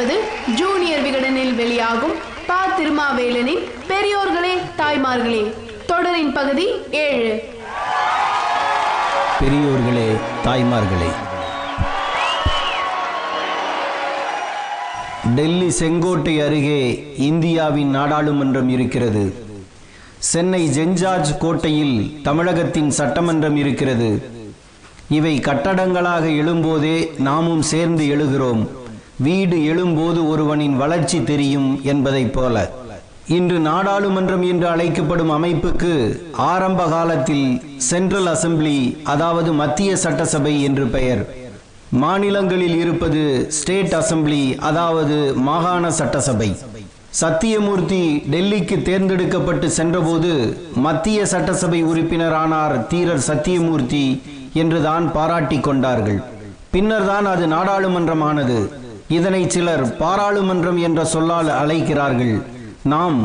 கேட்பது ஜூனியர் விகடனில் வெளியாகும் பா திருமாவேலனின் பெரியோர்களே தாய்மார்களே. தொடரின் பகுதி ஏழு. பெரியோர்களே தாய்மார்களே. டெல்லி செங்கோட்டை அருகே இந்தியாவின் நாடாளுமன்றம் இருக்கிறது. சென்னை ஜென்ஜார்ஜ் கோட்டையில் தமிழகத்தின் சட்டமன்றம் இருக்கிறது. இவை கட்டடங்களாக எழும்போதே நாமும் சேர்ந்து எழுகிறோம். வீடு எழும்போது ஒருவனின் வளர்ச்சி தெரியும் என்பதைப் போல. இன்று நாடாளுமன்றம் என்று அழைக்கப்படும் அமைப்புக்கு ஆரம்ப காலத்தில் சென்ட்ரல் அசெம்பிளி அதாவது மத்திய சட்டசபை என்று பெயர். மாநிலங்களில் இருப்பது ஸ்டேட் அசம்பிளி அதாவது மாகாண சட்டசபை. சத்தியமூர்த்தி டெல்லிக்கு தேர்ந்தெடுக்கப்பட்டு சென்றபோது மத்திய சட்டசபை உறுப்பினரானார் தீரர் சத்தியமூர்த்தி என்றுதான் பாராட்டி கொண்டார்கள். பின்னர்தான் அது நாடாளுமன்றமானது. இதனை சிலர் பாராளுமன்றம் என்ற சொல்லால் அழைக்கிறார்கள். நாம்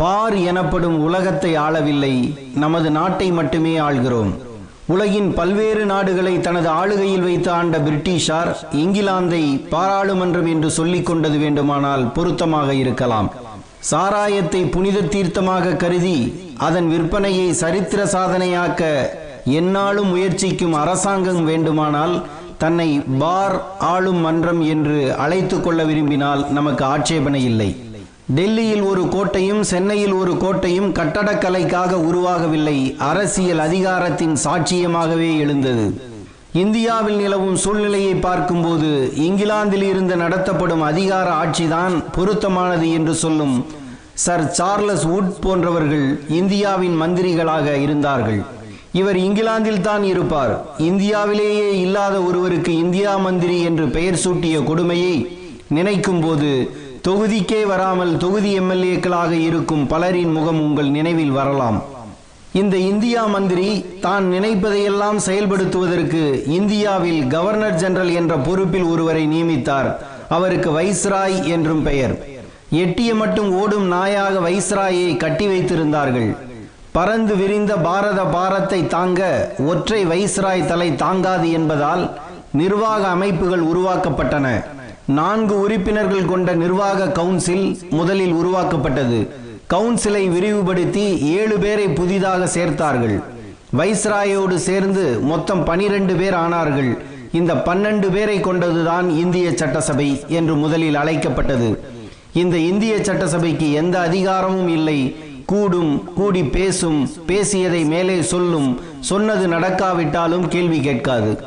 பார் எனப்படும் உலகத்தை ஆளவில்லை நமது நாட்டை மட்டுமே ஆள்கிறோம். உலகின் பல்வேறு நாடுகளை தனது ஆளுகையில் வைத்து ஆண்ட பிரிட்டிஷார் இங்கிலாந்தை பாராளுமன்றம் என்று சொல்லிக் கொண்டது வேண்டுமானால் பொருத்தமாக இருக்கலாம். சாராயத்தை புனித தீர்த்தமாக கருதி அதன் விற்பனையை சரித்திர சாதனையாக்க என்னாலும் முயற்சிக்கும் அரசாங்கம் வேண்டுமானால் தன்னை பார் ஆளும் மன்றம் என்று அழைத்து கொள்ள விரும்பினால் நமக்கு ஆட்சேபனை இல்லை. டெல்லியில் ஒரு கோட்டையும் சென்னையில் ஒரு கோட்டையும் கட்டடக்கலைக்காக உருவாகவில்லை. அரசியல் அதிகாரத்தின் சாட்சியமாகவே எழுந்தது. இந்தியாவில் நிலவும் சூழ்நிலையை பார்க்கும்போது இங்கிலாந்தில் இருந்து நடத்தப்படும் அதிகார ஆட்சிதான் பொருத்தமானது என்று சொல்லும் சர் சார்லஸ் வுட் போன்றவர்கள் இந்தியாவின் மந்திரிகளாக இருந்தார்கள். இவர் இங்கிலாந்தில் தான் இருப்பார். இந்தியாவிலேயே இல்லாத ஒருவருக்கு இந்தியா மந்திரி என்று பெயர் சூட்டிய கொடுமையை நினைக்கும் போது தொகுதிக்கே வராமல் தொகுதி எம்எல்ஏக்களாக இருக்கும் பலரின் முகம் உங்கள் நினைவில் வரலாம். இந்த இந்தியா மந்திரி தான் நினைப்பதையெல்லாம் செயல்படுத்துவதற்கு இந்தியாவில் கவர்னர் ஜெனரல் என்ற பொறுப்பில் ஒருவரை நியமித்தார். அவருக்கு வைஸ்ராய் என்றும் பெயர். எட்டிய மட்டும் ஓடும் நாயாக வைஸ்ராயை கட்டி வைத்திருந்தார்கள். பறந்து விரிந்த பாரத பாரத்தை தாங்க ஒற்றை வைஸ்ராய் தலை தாங்காது என்பதால் நிர்வாக அமைப்புகள் உருவாக்கப்பட்டன. நான்கு உறுப்பினர்கள் கொண்ட நிர்வாக கவுன்சில் முதலில் உருவாக்கப்பட்டது. கவுன்சிலை விரிவுபடுத்தி ஏழு பேரை புதிதாக சேர்த்தார்கள். வைஸ்ராயோடு சேர்ந்து மொத்தம் பனிரெண்டு பேர் ஆனார்கள். இந்த பன்னெண்டு பேரை கொண்டதுதான் இந்திய சட்டசபை என்று முதலில் அழைக்கப்பட்டது. இந்த இந்திய சட்டசபைக்கு எந்த அதிகாரமும் இல்லை. கூடும் கூடி பேசும் பேசியதை மேலே சொல்லும் சொன்னது நடக்காவிட்டாலும் கேள்வி கேட்காது.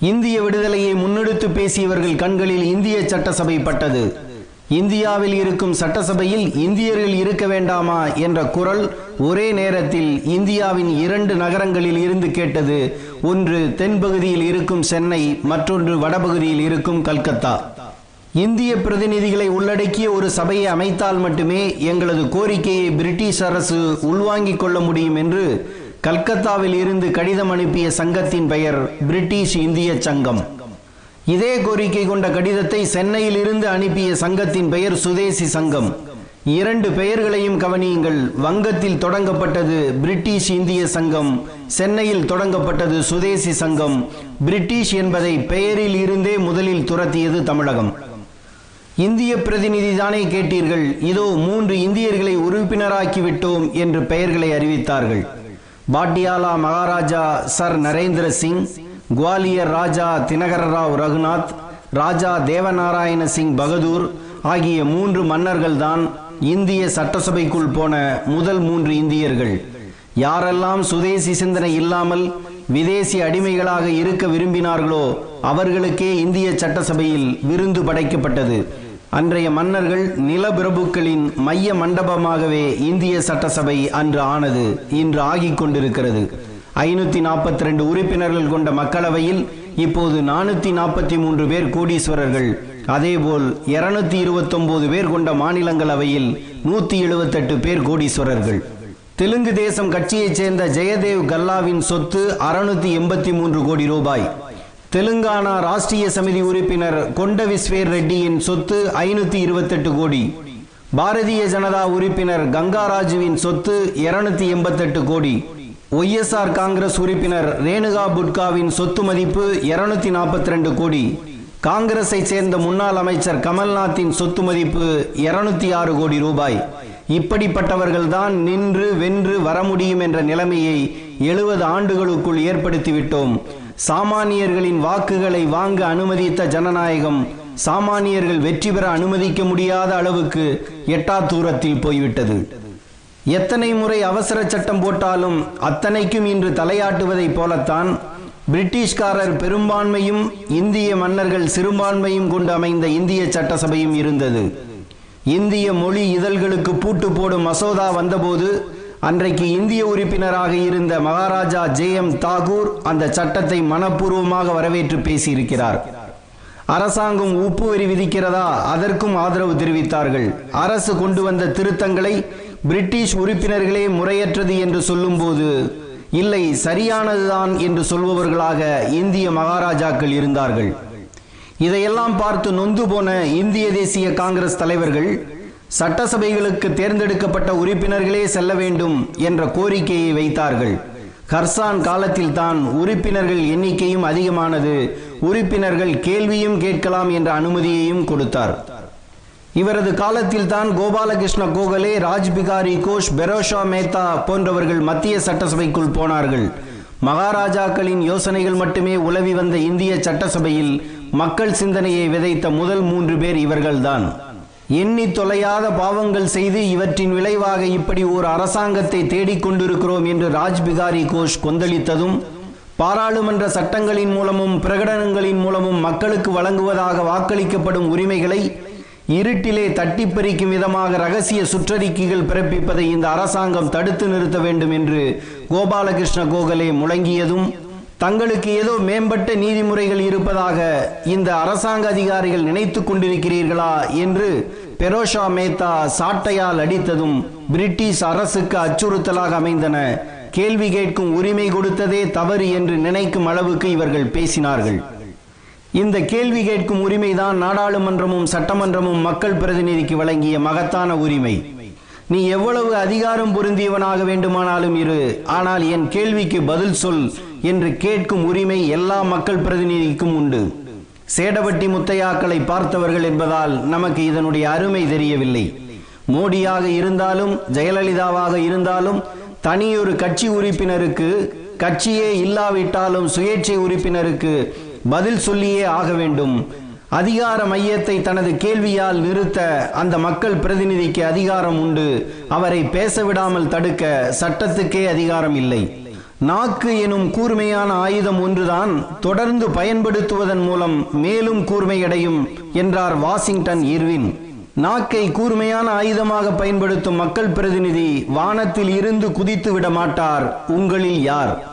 இந்திய விடுதலையை முன்னெடுத்து பேசியவர்கள் கண்களில் இந்திய சட்டசபை பட்டது. இந்தியாவில் இருக்கும் சட்டசபையில் இந்தியர்கள் இருக்க வேண்டாமா என்ற குரல் ஒரே நேரத்தில் இந்தியாவின் இரண்டு நகரங்களில் இருந்து கேட்டது. ஒன்று தென்பகுதியில் இருக்கும் சென்னை மற்றொன்று வடபகுதியில் இருக்கும் கல்கத்தா. இந்திய பிரதிநிதிகளை உள்ளடக்கிய ஒரு சபையை அமைத்தால் மட்டுமே எங்களது கோரிக்கையை பிரிட்டிஷ் அரசு உள்வாங்கிக் கொள்ள முடியும் என்று கல்கத்தாவில் இருந்து கடிதம் அனுப்பிய சங்கத்தின் பெயர் பிரிட்டிஷ் இந்திய சங்கம். இதே கோரிக்கை கொண்ட கடிதத்தை சென்னையில் இருந்து அனுப்பிய சங்கத்தின் பெயர் சுதேசி சங்கம். இரண்டு பெயர்களையும் கவனியுங்கள். வங்கத்தில் தொடங்கப்பட்டது பிரிட்டிஷ் இந்திய சங்கம் சென்னையில் தொடங்கப்பட்டது சுதேசி சங்கம். பிரிட்டிஷ் என்பதை பெயரில் இருந்தே முதலில் துரத்தியது தமிழகம். இந்திய பிரதிநிதி தானே கேட்டீர்கள்? இதோ மூன்று இந்தியர்களை உறுப்பினராக்கி விட்டோம் என்று பெயர்களை அறிவித்தார்கள். பாட்டியாலா மகாராஜா சர் நரேந்திர சிங் குவாலியர் ராஜா தினகர ராவ் ரகுநாத் ராஜா தேவநாராயண சிங் பகதூர் ஆகிய மூன்று மன்னர்கள்தான் இந்திய சட்டசபைக்குள் போன முதல் மூன்று இந்தியர்கள். யாரெல்லாம் சுதேசி சிந்தனை இல்லாமல் விதேசி அடிமைகளாக இருக்க விரும்பினார்களோ அவர்களுக்கே இந்திய சட்டசபையில் விருந்து படைக்கப்பட்டது. அன்றைய மன்னர்கள் நிலப்பிரபுக்களின் மைய மண்டபமாகவே இந்திய சட்டசபை அன்று ஆனது இன்று ஆகிக் கொண்டிருக்கிறது. ஐநூத்தி நாற்பத்தி ரெண்டு உறுப்பினர்கள் கொண்ட மக்களவையில் இப்போது நானூத்தி நாற்பத்தி மூன்று பேர் கோடீஸ்வரர்கள் அதேபோல் இருநூத்தி இருபத்தொன்பது பேர் கொண்ட மாநிலங்களவையில் நூத்தி எழுபத்தெட்டு பேர் கோடீஸ்வரர்கள். தெலுங்கு தேசம் கட்சியைச் சேர்ந்த ஜெயதேவ் கல்லாவின் சொத்து அறுநூத்தி எண்பத்தி மூன்று கோடி ரூபாய். தெலுங்கானா ராஷ்டிரிய சமிதி உறுப்பினர் கொண்ட விஸ்வேர் ரெட்டியின் சொத்து ஐநூத்தி இருபத்தெட்டு கோடி. பாரதிய ஜனதா உறுப்பினர் கங்காராஜுவின் சொத்து இருநூத்தி எண்பத்தெட்டு கோடி. ஒய்எஸ்ஆர் காங்கிரஸ் உறுப்பினர் ரேணுகா புட்காவின் சொத்து மதிப்பு இருநூத்தி நாற்பத்தி ரெண்டு கோடி. காங்கிரஸை சேர்ந்த முன்னாள் அமைச்சர் கமல்நாத்தின் சொத்து மதிப்பு இருநூத்தி ஆறு கோடி ரூபாய். இப்படிப்பட்டவர்கள்தான் நின்று வென்று வர முடியும் என்ற நிலைமையை எழுபது ஆண்டுகளுக்குள் ஏற்படுத்திவிட்டோம். சாமானியர்களின் வாக்குகளை வாங்க அனுமதித்த ஜனநாயகம் சாமானியர்கள் வெற்றி பெற அனுமதிக்க முடியாத அளவுக்கு எட்டா தூரத்தில் போய்விட்டது. எத்தனை முறை அவசர சட்டம் போட்டாலும் அத்தனைக்கும் இன்று தலையாட்டுவதைப் போலத்தான் பிரிட்டிஷ்காரர் பெரும்பான்மையும் இந்திய மன்னர்கள் சிறுபான்மையும் கொண்டு அமைந்த இந்திய சட்டசபையும் இருந்தது. இந்திய மொழி இதழ்களுக்கு பூட்டு போடும் மசோதா வந்தபோது அன்றைக்கு இந்திய உறுப்பினராக இருந்த மகாராஜா ஜே எம் தாகூர் அந்த சட்டத்தை மனப்பூர்வமாக வரவேற்று பேசியிருக்கிறார். அரசாங்கம் உப்பு வரி விதிக்கிறதா? அதற்கும் ஆதரவு தெரிவித்தார்கள். அரசு கொண்டு வந்த திருத்தங்களை பிரிட்டிஷ் உறுப்பினர்களே முறையற்றது என்று சொல்லும்போது இல்லை சரியானதுதான் என்று சொல்பவர்களாக இந்திய மகாராஜாக்கள் இருந்தார்கள். இதையெல்லாம் பார்த்து நொந்து போன இந்திய தேசிய காங்கிரஸ் தலைவர்கள் சட்டசபைகளுக்கு தேர்ந்தெடுக்கப்பட்ட உறுப்பினர்களே செல்ல வேண்டும் என்ற கோரிக்கையை வைத்தார்கள். கர்சான் காலத்தில் தான் உறுப்பினர்கள் எண்ணிக்கையும் அதிகமானது. உறுப்பினர்கள் கேள்வியும் கேட்கலாம் என்ற அனுமதியையும் கொடுத்தார். இவரது காலத்தில் தான் கோபாலகிருஷ்ண கோகலே ராஜ்பிகாரி கோஷ் பெரோஷா மேத்தா போன்றவர்கள் மத்திய சட்டசபைக்குள் போனார்கள். மகாராஜாக்களின் யோசனைகள் மட்டுமே உலவி வந்த இந்திய சட்டசபையில் மக்கள் சிந்தனையை விதைத்த முதல் மூன்று பேர் இவர்கள்தான். எண்ணி தொலையாத பாவங்கள் செய்து இவற்றின் விளைவாக இப்படி ஒரு அரசாங்கத்தை தேடிக்கொண்டிருக்கிறோம் என்று ராஜ்பிகாரி கோஷ் கொந்தளித்ததும் பாராளுமன்ற சட்டங்களின் மூலமும் பிரகடனங்களின் மூலமும் மக்களுக்கு வழங்குவதாக வாக்களிக்கப்படும் உரிமைகளை இருட்டிலே தட்டி பறிக்கும் விதமாக ரகசிய சுற்றறிக்கைகள் பிறப்பிப்பதை இந்த அரசாங்கம் தடுத்து நிறுத்த வேண்டும் என்று கோபாலகிருஷ்ண கோகலே முழங்கியதும் தங்களுக்கு ஏதோ மேம்பட்ட நீதிமுறைகள் இருப்பதாக இந்த அரசாங்க அதிகாரிகள் நினைத்து கொண்டிருக்கிறீர்களா என்று பெரோஷா மேத்தா சாட்டையால் அடித்ததும் பிரிட்டிஷ் அரசுக்கு அச்சுறுத்தலாக அமைந்தன. கேள்வி கேட்கும் உரிமை கொடுத்ததே தவறு என்று நினைக்கும் அளவுக்கு இவர்கள் பேசினார்கள். இந்த கேள்வி கேட்கும் உரிமைதான் நாடாளுமன்றமும் சட்டமன்றமும் மக்கள் பிரதிநிதிக்கு வழங்கிய மகத்தான உரிமை. நீ எவ்வளவு அதிகாரம் பொருந்தியவனாக வேண்டுமானாலும் இரு. ஆனால் என் கேள்விக்கு பதில் சொல். என்று கேட்கும் உரிமை எல்லா மக்கள் பிரதிநிதிக்கும் உண்டு. சேடவட்டி முத்தையாக்களை பார்த்தவர்கள் என்பதால் நமக்கு இதனுடைய அருமை தெரியவில்லை. மோடியாக இருந்தாலும் ஜெயலலிதாவாக இருந்தாலும் தனியொரு கட்சி உறுப்பினருக்கு கட்சியே இல்லாவிட்டாலும் சுயேட்சை உறுப்பினருக்கு பதில் சொல்லியே ஆக வேண்டும். அதிகார மையத்தை தனது கேள்வியால் நிறுத்த அந்த மக்கள் பிரதிநிதிக்கு அதிகாரம் உண்டு. அவரை பேச விடாமல் தடுக்க சட்டத்துக்கே அதிகாரம் இல்லை. நாக்கு எனும் கூர்மையான ஆயுதம் ஒன்றுதான் தொடர்ந்து பயன்படுத்துவதன் மூலம் மேலும் கூர்மையடையும் என்றார் வாஷிங்டன் இர்வின். நாக்கை கூர்மையான ஆயுதமாக பயன்படுத்தும் மக்கள் பிரதிநிதி வானத்தில் இருந்து குதித்து விட மாட்டார் உங்களில் யார்?